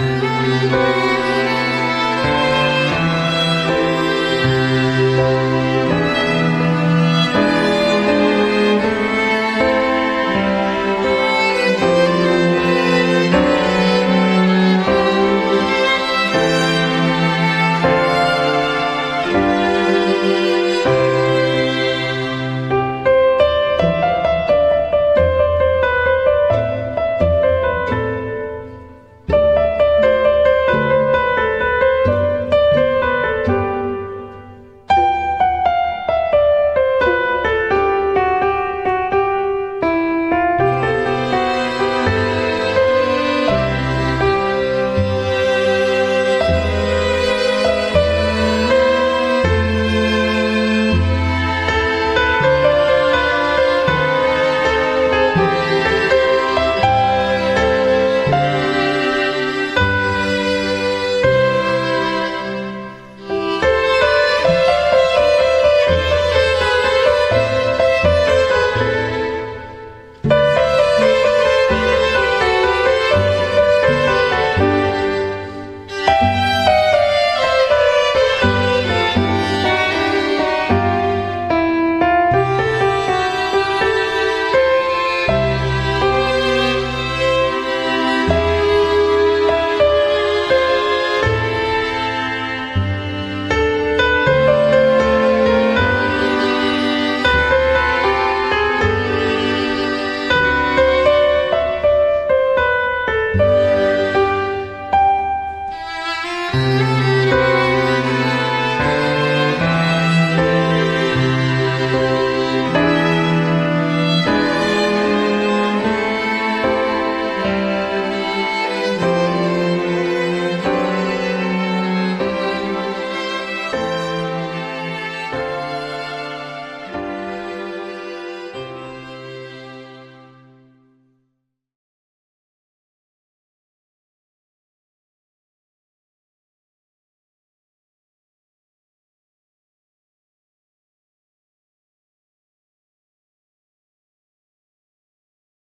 Música you.